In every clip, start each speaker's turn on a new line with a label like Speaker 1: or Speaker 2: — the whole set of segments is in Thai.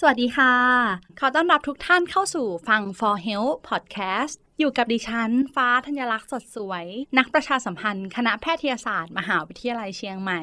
Speaker 1: สวัสดีค่ะ ขอต้อนรับทุกท่านเข้าสู่ฟัง For Health Podcast อยู่กับดิฉัน ฟ้าธัญลักษณ์สดสวย นักประชาสัมพันธ์ คณะแพทยศาสตร์ มหาวิทยาลัยเชียงใหม่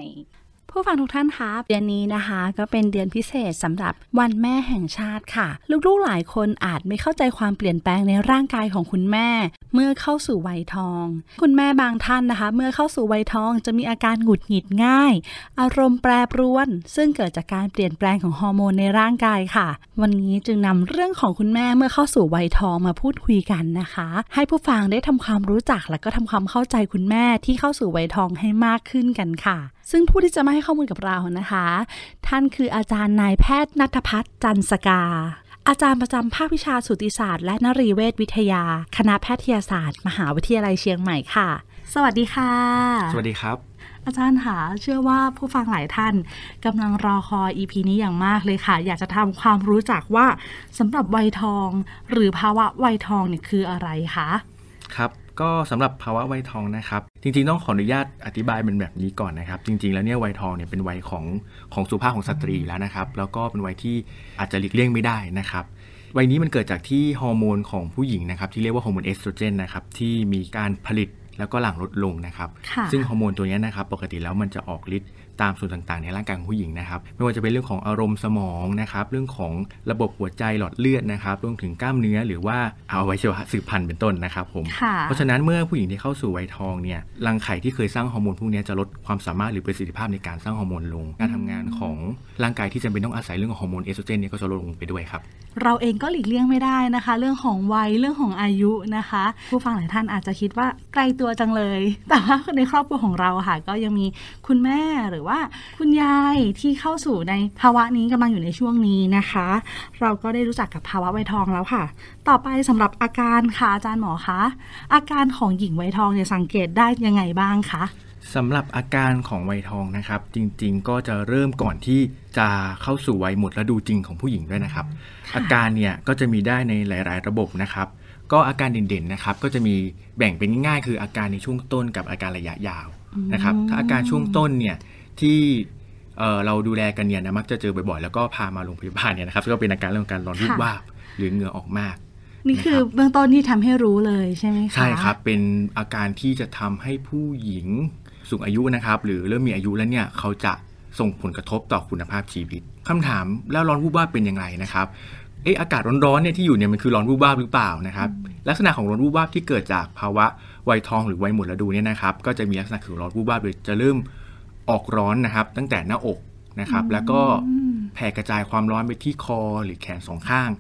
Speaker 1: ผู้ฟังทุกท่านครับเดือนนี้นะคะ ก็เป็นเดือนพิเศษสำหรับวันแม่แห่งชาติค่ะ ลูกๆหลายคนอาจไม่เข้าใจความเปลี่ยนแปลงในร่างกายของคุณแม่ เมื่อเข้าสู่วัยทอง คุณแม่บางท่านนะคะ เมื่อเข้าสู่วัยทองจะมีอาการหงุดหงิดง่าย อารมณ์แปรปรวน ซึ่งเกิดจากการเปลี่ยนแปลงของฮอร์โมนในร่างกายค่ะ วันนี้จึงนำเรื่องของคุณแม่เมื่อเข้าสู่วัยทองมาพูดคุยกันนะคะ ให้ผู้ฟังได้ทำความรู้จักและก็ทำความเข้าใจคุณแม่ที่เข้าสู่วัยทองให้มากขึ้นกันค่ะซึ่งผู้ที่จะมาให้ข้อมูลกับเรานะคะ ท่านคืออาจารย์นายแพทย์นัทพัฒน์จันสกา อาจารย์ประจำภาควิชาสูติศาสตร์และนรีเวชวิทยา คณะแพทยศาสตร์ มหาวิทยาลัยเชียงใหม่ค่ะ สวัสดีค่ะ
Speaker 2: สวัสดีครับ
Speaker 1: อาจารย์ค่ะเชื่อว่าผู้ฟังหลายท่านกำลังรอคอย EP นี้อย่างมากเลยค่ะ อยากจะทำความรู้จักว่าสำหรับวัยทอง หรือภาวะวัยทองเนี่ยคืออะไรคะ
Speaker 2: ครับ ก็สำหรับภาวะวัยทองนะครับ จริงๆต้องขออนุญาตอธิบายเป็นแบบนี้ก่อนนะครับ จริง ๆ แล้วเนี่ยวัยทองเนี่ยเป็นวัยของของสุขภาพของสตรีแล้วนะครับ แล้วก็เป็นวัยที่อาจจะหลีกเลี่ยงไม่ได้นะครับวัยนี้มันเกิดจากที่ฮอร์โมนของผู้หญิงนะครับที่เรียกว่าฮอร์โมนเอสโตรเจนนะครับที่มีการผลิตแล้วก็หลั่งลดลงนะครับ
Speaker 1: ค่ะ
Speaker 2: ซึ่งฮอร์โมนตัวเนี้ยนะครับปกติแล้วมันจะออกฤทธิ์ตามส่วนต่างๆ ในร่างกายของผู้หญิงนะครับ ไม่ว่าจะเป็นเรื่องของอารมณ์สมองนะครับ เรื่องของระบบหัวใจหลอดเลือดนะครับ รวมถึงกล้ามเนื้อหรือว่าเอาไว้ชีวะสืบพันธุ์เป็นต้นนะครับผม
Speaker 1: ค่ะ
Speaker 2: เพราะฉะนั้นเมื่อผู้หญิงที่เข้าสู่วัยทองเนี่ย รังไข่ที่เคยสร้างฮอร์โมนพวกเนี้ยจะลดความสามารถหรือประสิทธิภาพในการสร้างฮอร์โมนลง การทำงานของร่างกายที่จำเป็นต้องอาศัยเรื่องของฮอร์โมนเอสโตรเจนเนี่ยก็จะลดลงไปด้วยครับ
Speaker 1: เราเองก็หลีกเลี่ยงไม่ได้นะคะ เรื่องของวัยเรื่องของอายุนะคะ ผู้ฟังหลายท่านอาจจะคิดว่าไกลตัวจังเลย แต่ว่าในครอบครัวของเราค่ะ ก็ยังมีคุณแม่หรือว่าคุณยายที่เข้าสู่ในภาวะนี้กำลังอยู่ในช่วงนี้นะคะ เราก็ได้รู้จักกับภาวะวัยทองแล้วค่ะ ต่อไปสำหรับอาการค่ะอาจารย์หมอคะอาการของหญิงวัยทองเนี่ยสังเกตได้ยังไงบ้างคะ
Speaker 2: สำหรับอาการของวัยทองนะครับ จริงๆ ก็จะเริ่มก่อนที่จะเข้าสู่วัยหมดฤดูจริงของผู้หญิงด้วยนะครับ
Speaker 1: ค่ะ
Speaker 2: อาการเนี่ยก็จะมีได้ในหลาย ๆ ระบบนะครับ ก็อาการเด่นๆนะครับ ก็จะมีแบ่งเป็นง่ายๆคืออาการในช่วงต้นกับอาการระยะยาวนะครับ ถ้าอาการช่วงต้นเนี่ย ที่เอ่อเราดูแลกันเนี่ยนะมักจะเจอบ่อยๆ แล้วก็พามาโรงพยาบาลเนี่ยนะครับก็เป็นอาการเรื่องของการร้อนรูปวาบหรือเหงื่อออกมาก
Speaker 1: นี่คือ
Speaker 2: นะครับ
Speaker 1: เบื้องต้นที่ทำให้รู้เลยใช่ไหมคะ
Speaker 2: ใช่ครับเป็นอาการที่จะทำให้ผู้หญิงสูงอายุนะครับ หรือเริ่มมีอายุแล้วเนี่ยเขาจะส่งผลกระทบต่อคุณภาพชีวิตคำถามแล้วร้อนวูบวาบเป็นอย่างไรนะครับเอออากาศร้อนๆเนี่ยที่อยู่เนี่ยมันคือร้อนวูบวาบหรือเปล่านะครับ ลักษณะของร้อนวูบวาบที่เกิดจากภาวะวัยทองหรือวัยหมดฤดูเนี่ยนะครับ ก็จะมีลักษณะคือร้อนวูบวาบโดยจะเริ่ม ออกร้อนนะครับ ตั้งแต่หน้าอกนะครับ แล้วก็แผ่กระจายความร้อนไปที่คอหรือแขนสองข้าง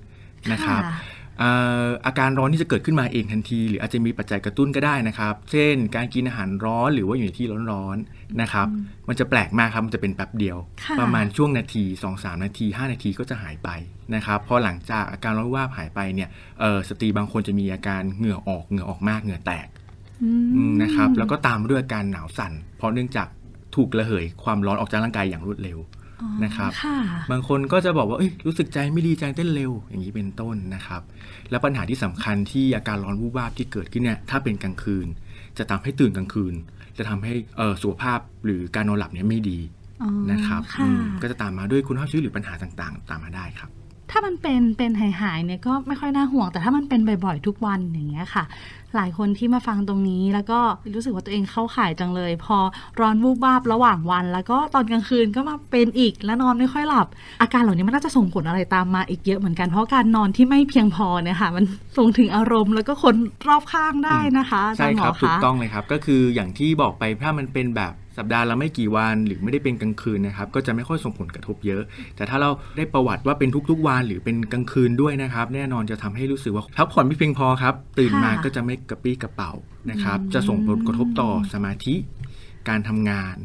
Speaker 2: นะครับ
Speaker 1: ค่ะ
Speaker 2: เอ่ออาการร้อนที่จะเกิดขึ้นมาเองทันที หรืออาจจะมีปัจจัยกระตุ้นก็ได้นะครับ เช่น การกินอาหารร้อนหรือว่าอยู่ในที่ร้อนๆนะครับ มันจะแปลกมากครับมันจะเป็นแป๊บเดียว
Speaker 1: ค่ะ
Speaker 2: ประมาณช่วงนาที 2-3 นาที 5 นาทีก็จะหายไปนะครับพอหลังจากอาการร้อนว่าบหายไปเนี่ยเอ่อสตรีบางคนจะมีอาการเหงื่อออกเหงื่อออกมากเหงื่อแตก
Speaker 1: อืม
Speaker 2: อืมนะครับแล้วก็ตามด้วยอาการหนาวสั่น เพราะเนื่องจาก ถูกระเหยความร้อนออกจากร่างกายอย่างรวดเร็ว
Speaker 1: อ๋อ
Speaker 2: นะครับ
Speaker 1: ค่ะ
Speaker 2: บางคนก็จะบอกว่าเอ้ยรู้สึกใจไม่ดีใจเต้นเร็ว อย่างนี้เป็นต้นนะครับ แล้วปัญหาที่สำคัญที่อาการร้อนวูบวาบที่เกิดขึ้นเนี่ยถ้าเป็นกลางคืน จะทำให้ตื่นกลางคืน จะทำให้เอ่อสุขภาพหรือการนอนหลับเนี่ยไม่ดี
Speaker 1: อ๋อ
Speaker 2: นะครับ
Speaker 1: ค่ะ
Speaker 2: อืมก็จะตามมาด้วยคุณภาพชีวิตหรือปัญหาต่างๆ ตามมาได้ครับ
Speaker 1: ถ้ามันเป็นเป็นหายหายๆเนี่ยก็ไม่ค่อยน่าห่วง แต่ถ้ามันเป็นบ่อยๆทุกวันอย่างเงี้ยค่ะ หลายคนที่มาฟังตรงนี้แล้วก็รู้สึกว่าตัวเองเข้าข่ายจังเลย พอร้อนวูบวาบระหว่างวัน แล้วก็ตอนกลางคืนก็มาเป็นอีกแล้วนอนไม่ค่อยหลับ อาการเหล่านี้มันน่าจะส่งผลอะไรตามมาอีกเยอะเหมือนกันเพราะการนอนที่ไม่เพียงพอเนี่ยค่ะมันส่งถึงอารมณ์แล้วก็คนรอบข้างได้นะคะ
Speaker 2: ใช่ครั
Speaker 1: บ
Speaker 2: ถูกต้องเลยครับก็คืออย่างที่บอกไปถ้ามันเป็นแบบ สัปดาห์ละไม่กี่วันหรือไม่ได้เป็นกลางคืนนะครับ ก็จะไม่ค่อยส่งผลกระทบเยอะ แต่ถ้าเราได้ประวัติว่าเป็นทุกๆวันหรือเป็นกลางคืนด้วยนะครับ แน่นอนจะทำให้รู้สึกว่าพักผ่อนไม่เพียงพอครับ ตื่นมา
Speaker 1: ค่ะ
Speaker 2: ก็จะไม่กระปรี้กระเป๋านะครับ
Speaker 1: อืม
Speaker 2: จะส่งผลกระทบต่อสมาธิ การทำงาน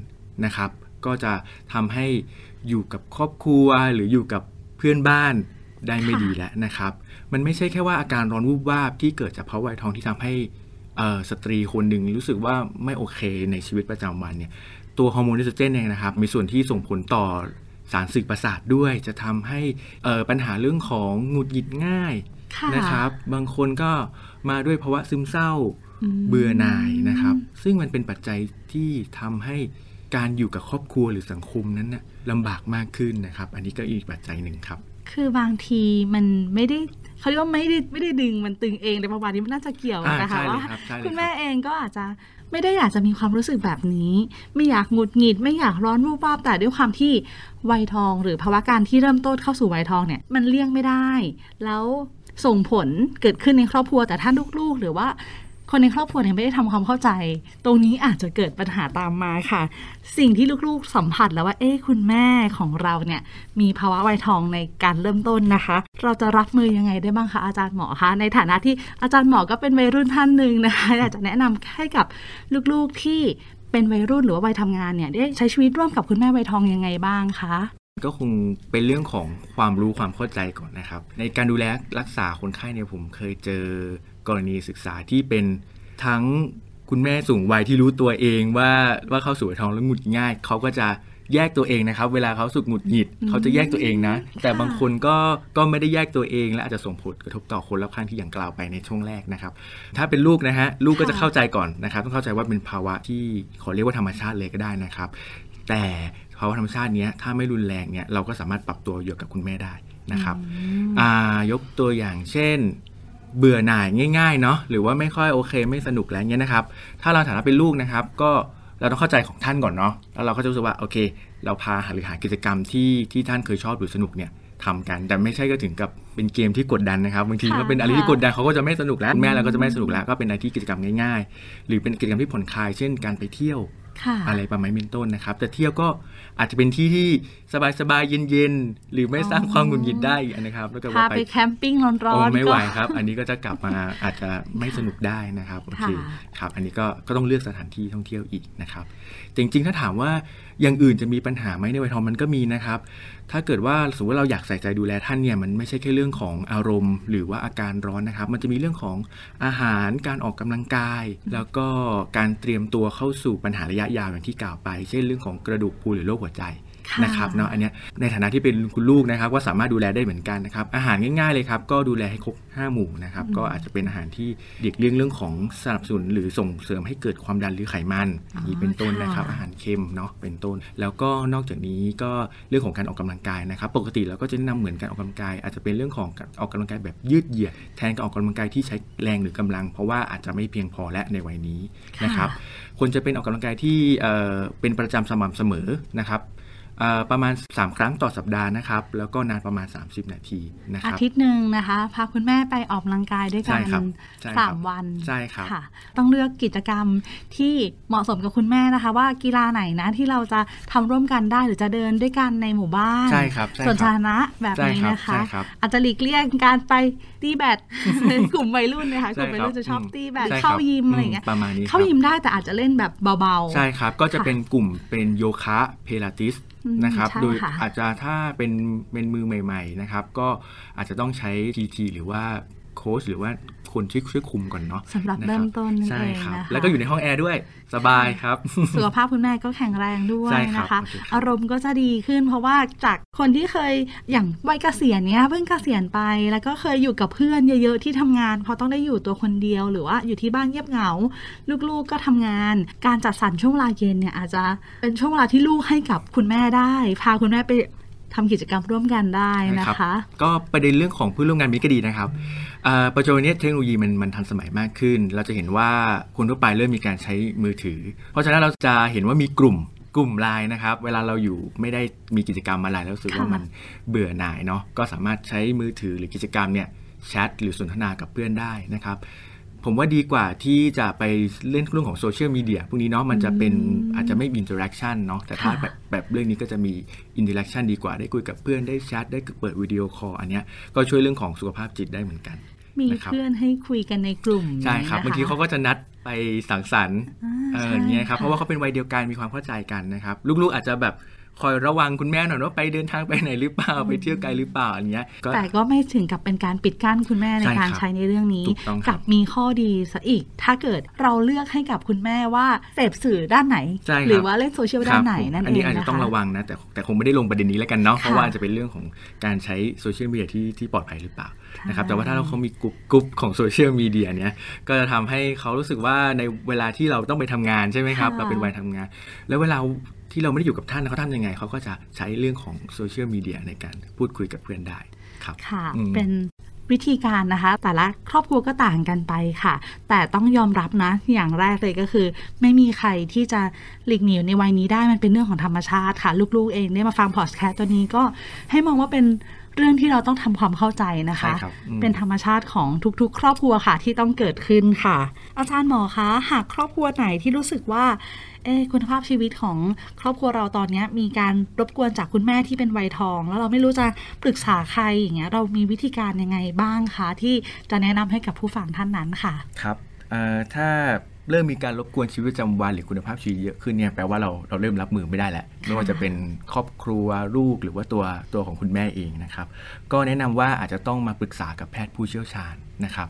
Speaker 2: นะครับ ก็จะทำให้อยู่กับครอบครัวหรืออยู่กับเพื่อนบ้านได้ไม่ดีแล้วนะครับ มันไม่ใช่แค่ว่าอาการร้อนวูบวาบที่เกิดจากภาวะวัยทองที่ทำให้เอ่อ สตรีคนหนึ่งรู้สึกว่าไม่โอเคในชีวิตประจำวันเนี่ยตัวฮอร์โมนเอสโตรเจนเองนะครับ มีส่วนที่ส่งผลต่อสารสื่อประสาทด้วย จะทำให้เอ่อปัญหาเรื่องของหงุดหงิดง่าย
Speaker 1: ค่ะ
Speaker 2: นะครับ บางคนก็มาด้วยภาวะซึมเศร้า
Speaker 1: อืม
Speaker 2: เบื่อหน่ายนะครับ ซึ่งมันเป็นปัจจัยที่ทำให้การอยู่กับครอบครัวหรือสังคมนั้นนะลำบากมากขึ้นนะครับ อันนี้ก็อีกปัจจัยหนึ่งครับ
Speaker 1: คือบางทีมันไม่ได้เขาเรียกว่าไม่ได้ไม่ได้ดึงมันตึงเองในประมาณนี้มันน่าจะเกี่ยว
Speaker 2: อ่า
Speaker 1: นะคะ
Speaker 2: ใช่เลย
Speaker 1: ว่า
Speaker 2: ครับใช่เลย
Speaker 1: คุณ
Speaker 2: ครับ
Speaker 1: แม่เองก็อาจจะไม่ได้อยากจะมีความรู้สึกแบบนี้ ไม่อยากหงุดหงิด ไม่อยากร้อนรูปวาบแต่ด้วยความที่วัยทองหรือภาวะการที่เริ่มต้นเข้าสู่วัยทองเนี่ยมันเลี่ยงไม่ได้ แล้วส่งผลเกิดขึ้นในครอบครัวแต่ถ้าลูกๆ หรือว่า คนในครอบครัวเนี่ยไม่ได้ทำความเข้าใจ ตรงนี้อาจจะเกิดปัญหาตามมาค่ะ สิ่งที่ลูกๆสัมผัสแล้วว่า เอ๊ะคุณแม่ของเราเนี่ยมีภาวะวัยทองในการเริ่มต้นนะคะ เราจะรับมือยังไงได้บ้างคะอาจารย์หมอคะในฐานะที่อาจารย์หมอก็เป็นวัยรุ่นท่านหนึ่งนะคะอยากจะแนะนำให้กับลูกๆที่เป็นวัยรุ่นหรือว่าวัยทำงานเนี่ยได้ใช้ชีวิตร่วมกับคุณแม่วัยทองยังไงบ้างคะ
Speaker 2: ก็คงเป็นเรื่องของความรู้ความเข้าใจก่อนนะครับ ในการดูแลรักษาคนไข้เนี่ยผมเคยเจอกรณีศึกษาที่เป็นทั้งคุณแม่สูงวัยที่รู้ตัวเองว่าว่าเข้าสู่วัยทองแล้วหงุดง่ายเขาก็จะแยกตัวเองนะครับ เวลาเขาสุกหงุดหงิดเขาจะแยกตัวเองนะ แต่บางคนก็ก็ไม่ได้แยกตัวเอง และอาจจะส่งผลกระทบต่อคนรอบข้างที่อย่างกล่าวไปในช่วงแรกนะครับ ถ้าเป็นลูกนะฮะลูกก็จะเข้าใจก่อนนะครับ ต้องเข้าใจว่าเป็นภาวะที่ขอเรียกว่าธรรมชาติเลยก็ได้นะครับ แต่ ภาวะธรรมชาติเนี้ยถ้าไม่รุนแรงเนี่ยเราก็สามารถปรับตัวอยู่กับคุณแม่ได้นะครับ
Speaker 1: อืม
Speaker 2: อ่ายกตัวอย่างเช่น เบื่อหน่ายง่ายๆเนาะหรือว่าไม่ค่อยโอเค ไม่สนุกแล้วเงี้ยนะครับ ถ้าเราฐานะเป็นลูกนะครับ ก็เราต้องเข้าใจของท่านก่อนเนาะแล้วเราก็จะรู้สึกว่าโอเค เราพาหาหรือหากิจกรรมที่ที่ท่านเคยชอบหรือสนุกเนี่ยทำกัน แต่ไม่ใช่ก็ถึงกับเป็นเกมที่กดดันนะครับบางที
Speaker 1: ค่ะ
Speaker 2: ก็เป็นอะไรที่กดดันเขาก็จะไม่สนุกแล้วแม่เราก็จะไม่สนุกแล้วก็เป็นอะไรที่กิจกรรมง่าย ๆ หรือเป็นกิจกรรมที่ผ่อนคลายเช่นการไปเที่ยว
Speaker 1: ค่ะ
Speaker 2: อะไรประมาณนี้เป็นต้นนะครับ แต่เที่ยวก็อาจจะเป็นที่ที่สบายๆเย็นๆหรือไม่สร้างความหงุดหงิดได้อีกนะครับแล้วก็
Speaker 1: พา
Speaker 2: ว่า
Speaker 1: ไปแคมปิ้งร้
Speaker 2: โอ้
Speaker 1: อนๆ
Speaker 2: ไม่ไหว
Speaker 1: ก็
Speaker 2: ครับ อันนี้ก็จะกลับมาอาจจะไม่สนุกได้นะครับโอเค
Speaker 1: ค่ะ
Speaker 2: ครับ อันนี้ก็ก็ต้องเลือกสถานที่ท่องเที่ยวอีกนะครับจริงๆถ้าถามว่าอย่างอื่นจะมีปัญหาไหมในวัยทองมันก็มีนะครับ ถ้าเกิดว่าสมมติว่าเราอยากใส่ใจดูแลท่านเนี่ยมันไม่ใช่แค่เรื่องของอารมณ์ หรือว่าอาการร้อนนะครับ มันจะมีเรื่องของอาหารการออกกำลังกาย แล้วก็การเตรียมตัวเข้าสู่ปัญหาระยะยาวอย่างที่กล่าวไป เช่นเรื่องของกระดูกพรุนหรือโรคหัวใจ นะครับเนาะอันเนี้ยในฐานะที่เป็นคุณลูกนะครับก็สามารถดูแลได้เหมือนกันนะครับอาหารง่ายๆเลยครับก็ดูแลให้ครบ5หมู่นะครับก็อาจจะเป็นอาหารที่เด็กเลี่ยงเรื่องของสนับสนุนหรือส่งเสริมให้เกิดความดันหรือไขมันอย่างนี้เป็นต้นนะครับ
Speaker 1: ค่ะ
Speaker 2: อาหารเค็มเนาะเป็นต้น แล้วก็นอกจากนี้ก็เรื่องของการออกกำลังกายนะครับ ปกติเราก็จะแนะนำเหมือนการออกกำลังกาย อาจจะเป็นเรื่องของการออกกำลังกายแบบยืดเหยียดแทนการออกกำลังกายที่ใช้แรงหรือกำลัง เพราะว่าอาจจะไม่เพียงพอและในวัยนี้นะครับควรจะเป็นออกกำลังกายที่เอ่อเป็นประจำสม่ำเสมอนะครับเอ่อ ประมาณ 3 ครั้งต่อสัปดาห์นะครับ แล้วก็นานประมาณ 30 นาทีนะค
Speaker 1: อา
Speaker 2: รับ
Speaker 1: ทิตย์หนึ่งนะคะ พาคุณแม่ไปออกกำลังกายด้วยกั
Speaker 2: ใช่
Speaker 1: น
Speaker 2: ครับใช่ครับ
Speaker 1: สามวัน
Speaker 2: ใช่ครับ
Speaker 1: ค่ะต้องเลือกกิจกรรมที่เหมาะสมกับคุณแม่นะคะ ว่ากีฬาไหนนะที่เราจะทำร่วมกันได้หรือจะเดินด้วยกันในหมู่บ้าน
Speaker 2: ใช่ครับใช่
Speaker 1: ส่วน
Speaker 2: ค
Speaker 1: สา
Speaker 2: รับ
Speaker 1: ธารณะแบบนี้
Speaker 2: ใช่ครับ
Speaker 1: นะคะ
Speaker 2: ใช่ครับ
Speaker 1: อาจจะหลีกเลี่ยงการไปตีแบดกลุ่มวัยรุ่นนะคะกลุ่มวัยรุ่นจะชอบตีแบด
Speaker 2: ใช่ครับ
Speaker 1: เข้ายิมอะไรอย่างเงี้ย
Speaker 2: ประมาณนี้
Speaker 1: เข้า
Speaker 2: ครับ
Speaker 1: ยิมได้แต่อาจจะเล่นแบบเบาๆ
Speaker 2: ใช่ครับก็จะ
Speaker 1: ค่ะ
Speaker 2: เป็นกลุ่มเป็นโยคะเพลาติส
Speaker 1: อืม
Speaker 2: นะครับ
Speaker 1: ใช่
Speaker 2: โดย
Speaker 1: ค่ะ
Speaker 2: อาจจะถ้าเป็นเป็นมือใหม่ ๆ นะครับ ก็อาจจะต้องใช้ PT หรือว่า โค้ชหรือว่าคนที่ช่วยคุมก่อนเนาะ
Speaker 1: สำหรับ
Speaker 2: นะค
Speaker 1: เริ่มต้นนั่น
Speaker 2: ใช่
Speaker 1: เอง
Speaker 2: ครับ
Speaker 1: นะคะ
Speaker 2: แล้วก็อยู่ในห้องแอร์ด้วยสบายครับ
Speaker 1: สุขภาพคุณแม่ก็แข็งแรงด้วย
Speaker 2: ใช่ครับ
Speaker 1: นะคะ
Speaker 2: โอเคครับ
Speaker 1: อารมณ์ก็จะดีขึ้น เพราะว่าจากคนที่เคยอย่างวัยเกษียณเนี้ยเพิ่งเกษียณไป แล้วก็เคยอยู่กับเพื่อนเยอะๆที่ทำงาน พอต้องได้อยู่ตัวคนเดียว หรือว่าอยู่ที่บ้านเงียบเหงา ลูกๆก็ทำงาน การจัดสรรช่วงเวลาเย็นเนี่ยอาจจะเป็นช่วงเวลาที่ลูกให้กับคุณแม่ได้ พาคุณแม่ไปทำกิจกรรมร่วมกันได้นะ
Speaker 2: ใช่
Speaker 1: คะ
Speaker 2: ก็ประเด็นเรื่องของเพื่อนร่วมงานมีก็ดีนะครับอ่า ปัจจุบันนี้เทคโนโลยีมันมันทันสมัยมากขึ้น เราจะเห็นว่าคนทั่วไปเริ่มมีการใช้มือถือ เพราะฉะนั้นเราจะเห็นว่ามีกลุ่มกลุ่มไลน์นะครับ เวลาเราอยู่ไม่ได้มีกิจกรรมอะไรแล้วรู้สึกว่า
Speaker 1: ค่ะ
Speaker 2: มันเบื่อหน่ายเนาะก็สามารถใช้มือถือหรือกิจกรรมเนี่ยแชทหรือสนทนากับเพื่อนได้นะครับ ผมว่าดีกว่าที่จะไปเล่นเรื่องของโซเชียลมีเดียพวกนี้เนาะมันจะเป็น
Speaker 1: อืม
Speaker 2: อาจจะไม่มี interaction เนาะแต่ถ้า
Speaker 1: ค่ะ
Speaker 2: แบบแบบเรื่องนี้ก็จะมี interaction ดีกว่าได้คุยกับเพื่อนได้แชทได้เปิด video call อันเนี้ยก็ช่วยเรื่องของสุขภาพจิตได้เหมือนกัน
Speaker 1: มี
Speaker 2: นะครับ
Speaker 1: เพื่อนให้คุยกันในกลุ่ม
Speaker 2: ใช่ครับ
Speaker 1: นะคะ
Speaker 2: บางทีเขาก็จะนัดไปสังสรรค์
Speaker 1: อ่า
Speaker 2: เออ
Speaker 1: ใช่
Speaker 2: อย่างเงี้ยครับ
Speaker 1: ค่ะ
Speaker 2: เพราะว่าเขาเป็นวัยเดียวกันมีความเข้าใจกันนะครับ ลูกๆอาจจะแบบ คอยระวังคุณแม่หน่อยว่าไปเดินทางไปไหนหรือเปล่าไปเที่ยวไกลหรือเปล่าอย่างเงี้ยก็
Speaker 1: แต่ก็ไม่ถึงกับเป็นการปิดกั้นคุณแม่ใน
Speaker 2: ใช่ครับ
Speaker 1: การใช้ในเรื่องนี้
Speaker 2: ถูกต้องครับ
Speaker 1: กลับมีข้อดีซะอีก ถ้าเกิดเราเลือกให้กับคุณแม่ว่าเสพสื่อด้านไหน
Speaker 2: ใช่ครับ
Speaker 1: หรือว่าเล่นโซเชียลด้านไหน
Speaker 2: ครับผม
Speaker 1: นั่น
Speaker 2: อัน
Speaker 1: เอ
Speaker 2: นี้
Speaker 1: ง
Speaker 2: อาจจะ
Speaker 1: นะคะ
Speaker 2: ต้องระวังนะแต่แต่คงไม่ได้ลงประเด็นนี้แล้วกันเนาะ
Speaker 1: ค่ะ
Speaker 2: เพราะว่าจะเป็นเรื่องของการใช้โซเชียลมีเดียที่ที่ปลอดภัยหรือเปล่า
Speaker 1: ใช่
Speaker 2: นะครับแต่ว่าถ้าเราเขามีกลุ่มกลุ่มของโซเชียลมีเดียเนี้ยก็จะทำให้เขารู้สึกว่าในเวลาที่เราต้องไปทำงานใช่ไหมครับ
Speaker 1: ค่ะ
Speaker 2: เราเป็นวัยทำงาน แล้วเวลาที่เราไม่ได้อยู่กับท่านเขาทำยังไง เขาก็จะใช้เรื่องของโซเชียลมีเดียในการพูดคุยกับเพื่อนได้ครับ
Speaker 1: ค่ะ
Speaker 2: อืม
Speaker 1: เป็นวิธีการนะคะ แต่ละครอบครัวก็ต่างกันไปค่ะ แต่ต้องยอมรับนะ อย่างแรกเลยก็คือ ไม่มีใครที่จะหลีกหนีในวัยนี้ได้มันเป็นเรื่องของธรรมชาติค่ะ ลูกๆเองได้มาฟังพอดแคสต์ตัวนี้ก็ให้มองว่าเป็น เรื่องที่เราต้องทำความเข้าใจนะคะ
Speaker 2: ใช่ครับอืม
Speaker 1: เป็นธรรมชาติของทุกๆ ครอบครัวค่ะที่ต้องเกิดขึ้นค่ะ อาจารย์หมอคะหากครอบครัวไหนที่รู้สึกว่าเอะคุณภาพชีวิตของครอบครัวเราตอนเนี้ยมีการรบกวนจากคุณแม่ที่เป็นวัยทอง แล้วเราไม่รู้จะปรึกษาใครอย่างเงี้ยเรามีวิธีการยังไงบ้างคะที่จะแนะนำให้กับผู้ฟังท่านนั้นค่ะ
Speaker 2: ครับเอ่อถ้า เริ่มมีการรบกวนชีวิตประจำวันหรือคุณภาพชีวิตเยอะขึ้นเนี่ยแปลว่าเราเราเริ่มรับมือไม่ได้แล้วไม่ว่าจะเป็นครอบครัวลูกหรือว่าตัวตัวของคุณแม่เองนะครับ ก็แนะนำว่าอาจจะต้องมาปรึกษากับแพทย์ผู้เชี่ยวชาญนะครับ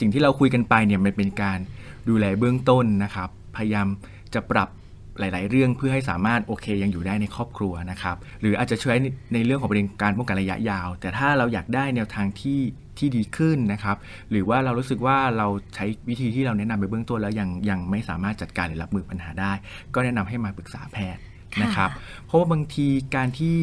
Speaker 2: สิ่งที่เราคุยกันไปเนี่ยมันเป็นการดูแลเบื้องต้นนะครับ พยายามจะปรับหลาย ๆ เรื่องเพื่อให้สามารถโอเคยังอยู่ได้ในครอบครัวนะครับ หรืออาจจะช่วยในในเรื่องของประเด็นการป้องกันระยะยาว แต่ถ้าเราอยากได้แนวทางที่ ที่ดีขึ้นนะครับ หรือว่าเรารู้สึกว่าเราใช้วิธีที่เราแนะนำไปเบื้องต้นแล้วยังยังไม่สามารถจัดการหรือรับมือปัญหาได้ ก็แนะนำให้มาปรึกษาแพทย์นะครับ เพราะว่าบางทีการที่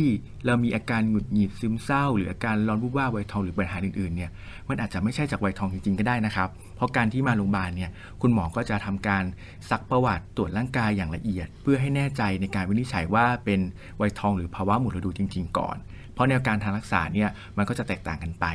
Speaker 2: เรามีอาการหงุดหงิดซึมเศร้า หรืออาการร้อนวูบว่าบไวทองหรือปัญหาอื่นๆเนี่ยมันอาจจะไม่ใช่จากไวทองจริงๆก็ได้นะครับ เพราะการที่มาโรงพยาบาลเนี่ยคุณหมอก็จะทำการซักประวัติตรวจร่างกายอย่างละเอียด เพื่อให้แน่ใจในการวินิจฉัยว่าเป็นไวทองหรือภาวะหมดฤดูจริง ๆ ก่อน เพราะแนวการทางรักษาเนี่ยมันก็จะแตกต่างกันไป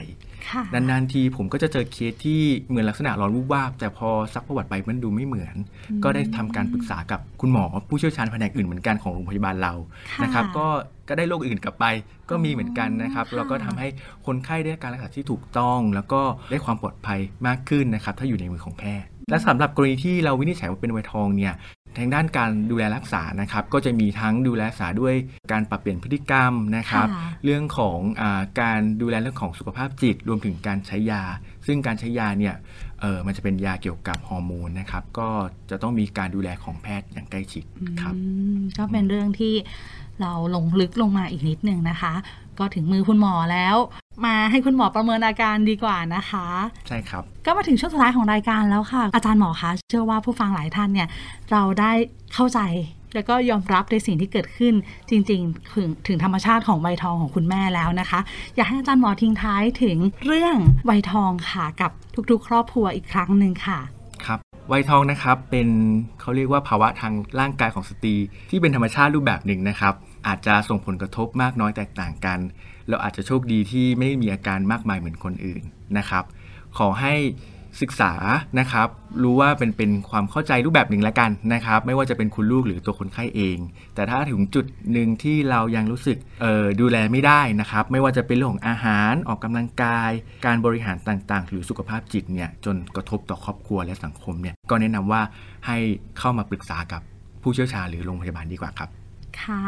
Speaker 1: ค่ะ
Speaker 2: นานๆทีผมก็จะเจอเคสที่เหมือนลักษณะร้อนวูบวาบแต่พอซักประวัติไปมันดูไม่เหมือน ก็ได้ทำการปรึกษากับคุณหมอผู้เชี่ยวชาญแผนกอื่นเหมือนกันของโรงพยาบาลเรา
Speaker 1: ค่ะ
Speaker 2: นะครับก็ก็ได้โรคอื่นกลับไปก็มีเหมือนกันนะครับ
Speaker 1: ค่ะ
Speaker 2: เราก็ทำให้คนไข้ได้การรักษาที่ถูกต้อง แล้วก็ได้ความปลอดภัยมากขึ้นนะครับ ถ้าอยู่ในมือของแพทย์และสำหรับกรณีที่เราวินิจฉัยว่าเป็นไวทองเนี่ย ทางด้านการดูแลรักษานะครับ ก็จะมีทั้งดูแลรักษาด้วยการปรับเปลี่ยนพฤติกรรมนะครับ
Speaker 1: ค่ะ
Speaker 2: เรื่องของอาการดูแลเรื่องของสุขภาพจิต รวมถึงการใช้ยา ซึ่งการใช้ยาเนี่ยเออมันจะเป็นยาเกี่ยวกับฮอร์โมนนะครับ ก็จะต้องมีการดูแลของแพทย์อย่างใกล้ชิดครับ
Speaker 1: อืมก็เป็นเรื่องที่เราลงลึกลงมาอีกนิดนึงนะคะ ก็ถึงมือคุณหมอแล้ว มาให้คุณหมอประเมินอาการดีกว่านะคะ
Speaker 2: ใช่ครับ
Speaker 1: ก็มาถึงช่วงสุดท้ายของรายการแล้วค่ะ อาจารย์หมอคะเชื่อว่าผู้ฟังหลายท่านเนี่ย เราได้เข้าใจแล้วก็ยอมรับในสิ่งที่เกิดขึ้นจริงๆ ถึงถึงธรรมชาติของใบทองของคุณแม่แล้วนะคะ อยากให้อาจารย์หมอทิ้งท้ายถึงเรื่องใบทองค่ะกับทุกๆ ครอบครัวอีกครั้งหนึ่งค่ะ
Speaker 2: ครับวัยทองนะครับเป็นเขาเรียกว่าภาวะทางร่างกายของสตรีที่เป็นธรรมชาติรูปแบบหนึ่งนะครับ อาจจะส่งผลกระทบมากน้อยแตกต่างกัน เราอาจจะโชคดีที่ไม่มีอาการมากมายเหมือนคนอื่นนะครับ ขอให้ศึกษานะครับ รู้ว่าเป็นเป็นความเข้าใจรูปแบบหนึ่งแล้วกันนะครับ ไม่ว่าจะเป็นคุณลูกหรือตัวคนไข้เอง แต่ถ้าถึงจุดหนึ่งที่เรายังรู้สึกออดูแลไม่ได้นะครับ ไม่ว่าจะเป็นเรื่องของอาหารออกกำลังกาย การบริหารต่างๆ หรือสุขภาพจิตเนี่ยจนกระทบต่อครอบครัวและสังคมเนี่ยก็แนะนำว่าให้เข้ามาปรึกษากับผู้เชี่ยวชาญหรือโรงพยาบาลดีกว่าครับ
Speaker 1: ค่ะ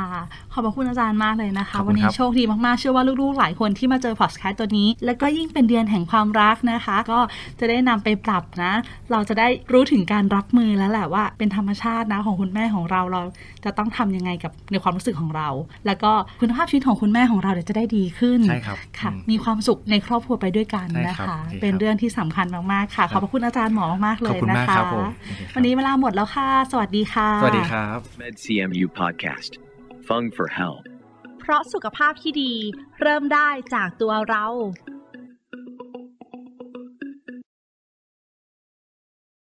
Speaker 1: ขอบพระคุณอาจารย์มากเลยนะคะ
Speaker 2: ขอบคุณ
Speaker 1: วันนี้
Speaker 2: ครับ
Speaker 1: โชคดีมาก ๆ เชื่อว่าลูก ๆ หลายคนที่มาเจอพอดแคสต์ตัวนี้ แล้วก็ยิ่งเป็นเดือนแห่งความรักนะคะ ก็จะได้นำไปปรับนะ เราจะได้รู้ถึงการรับมือแล้วแหละว่าเป็นธรรมชาตินะของคุณแม่ของเราเราจะต้องทำยังไงกับในความรู้สึกของเรา แล้วก็คุณภาพชีวิตของคุณแม่ของเราเดี๋ยวจะได้ดีขึ้น
Speaker 2: ใช่ครับ
Speaker 1: ค่ะ
Speaker 2: อืม
Speaker 1: มีความสุขในครอบครัวไปด้วยกัน
Speaker 2: ใช่
Speaker 1: นะ
Speaker 2: ครั
Speaker 1: คะ
Speaker 2: บโอเคครับ
Speaker 1: เป็นเรื่องที่สำคัญมาก ๆ ค่ะ ขอบพระคุณอาจารย์หมอมากๆเล
Speaker 2: ขอบ
Speaker 1: ย
Speaker 2: คุณ
Speaker 1: นะ
Speaker 2: มาก
Speaker 1: คะ
Speaker 2: ครับผมโอเคครับ
Speaker 1: วันนี้เวลาหมดแล้วค่ะ สวัสดีค่ะ
Speaker 2: สวัสดีครับ
Speaker 3: MedCMU Podcast. Fung for help
Speaker 1: เพราะสุขภาพที่ดีเริ่มได้จากตัวเรา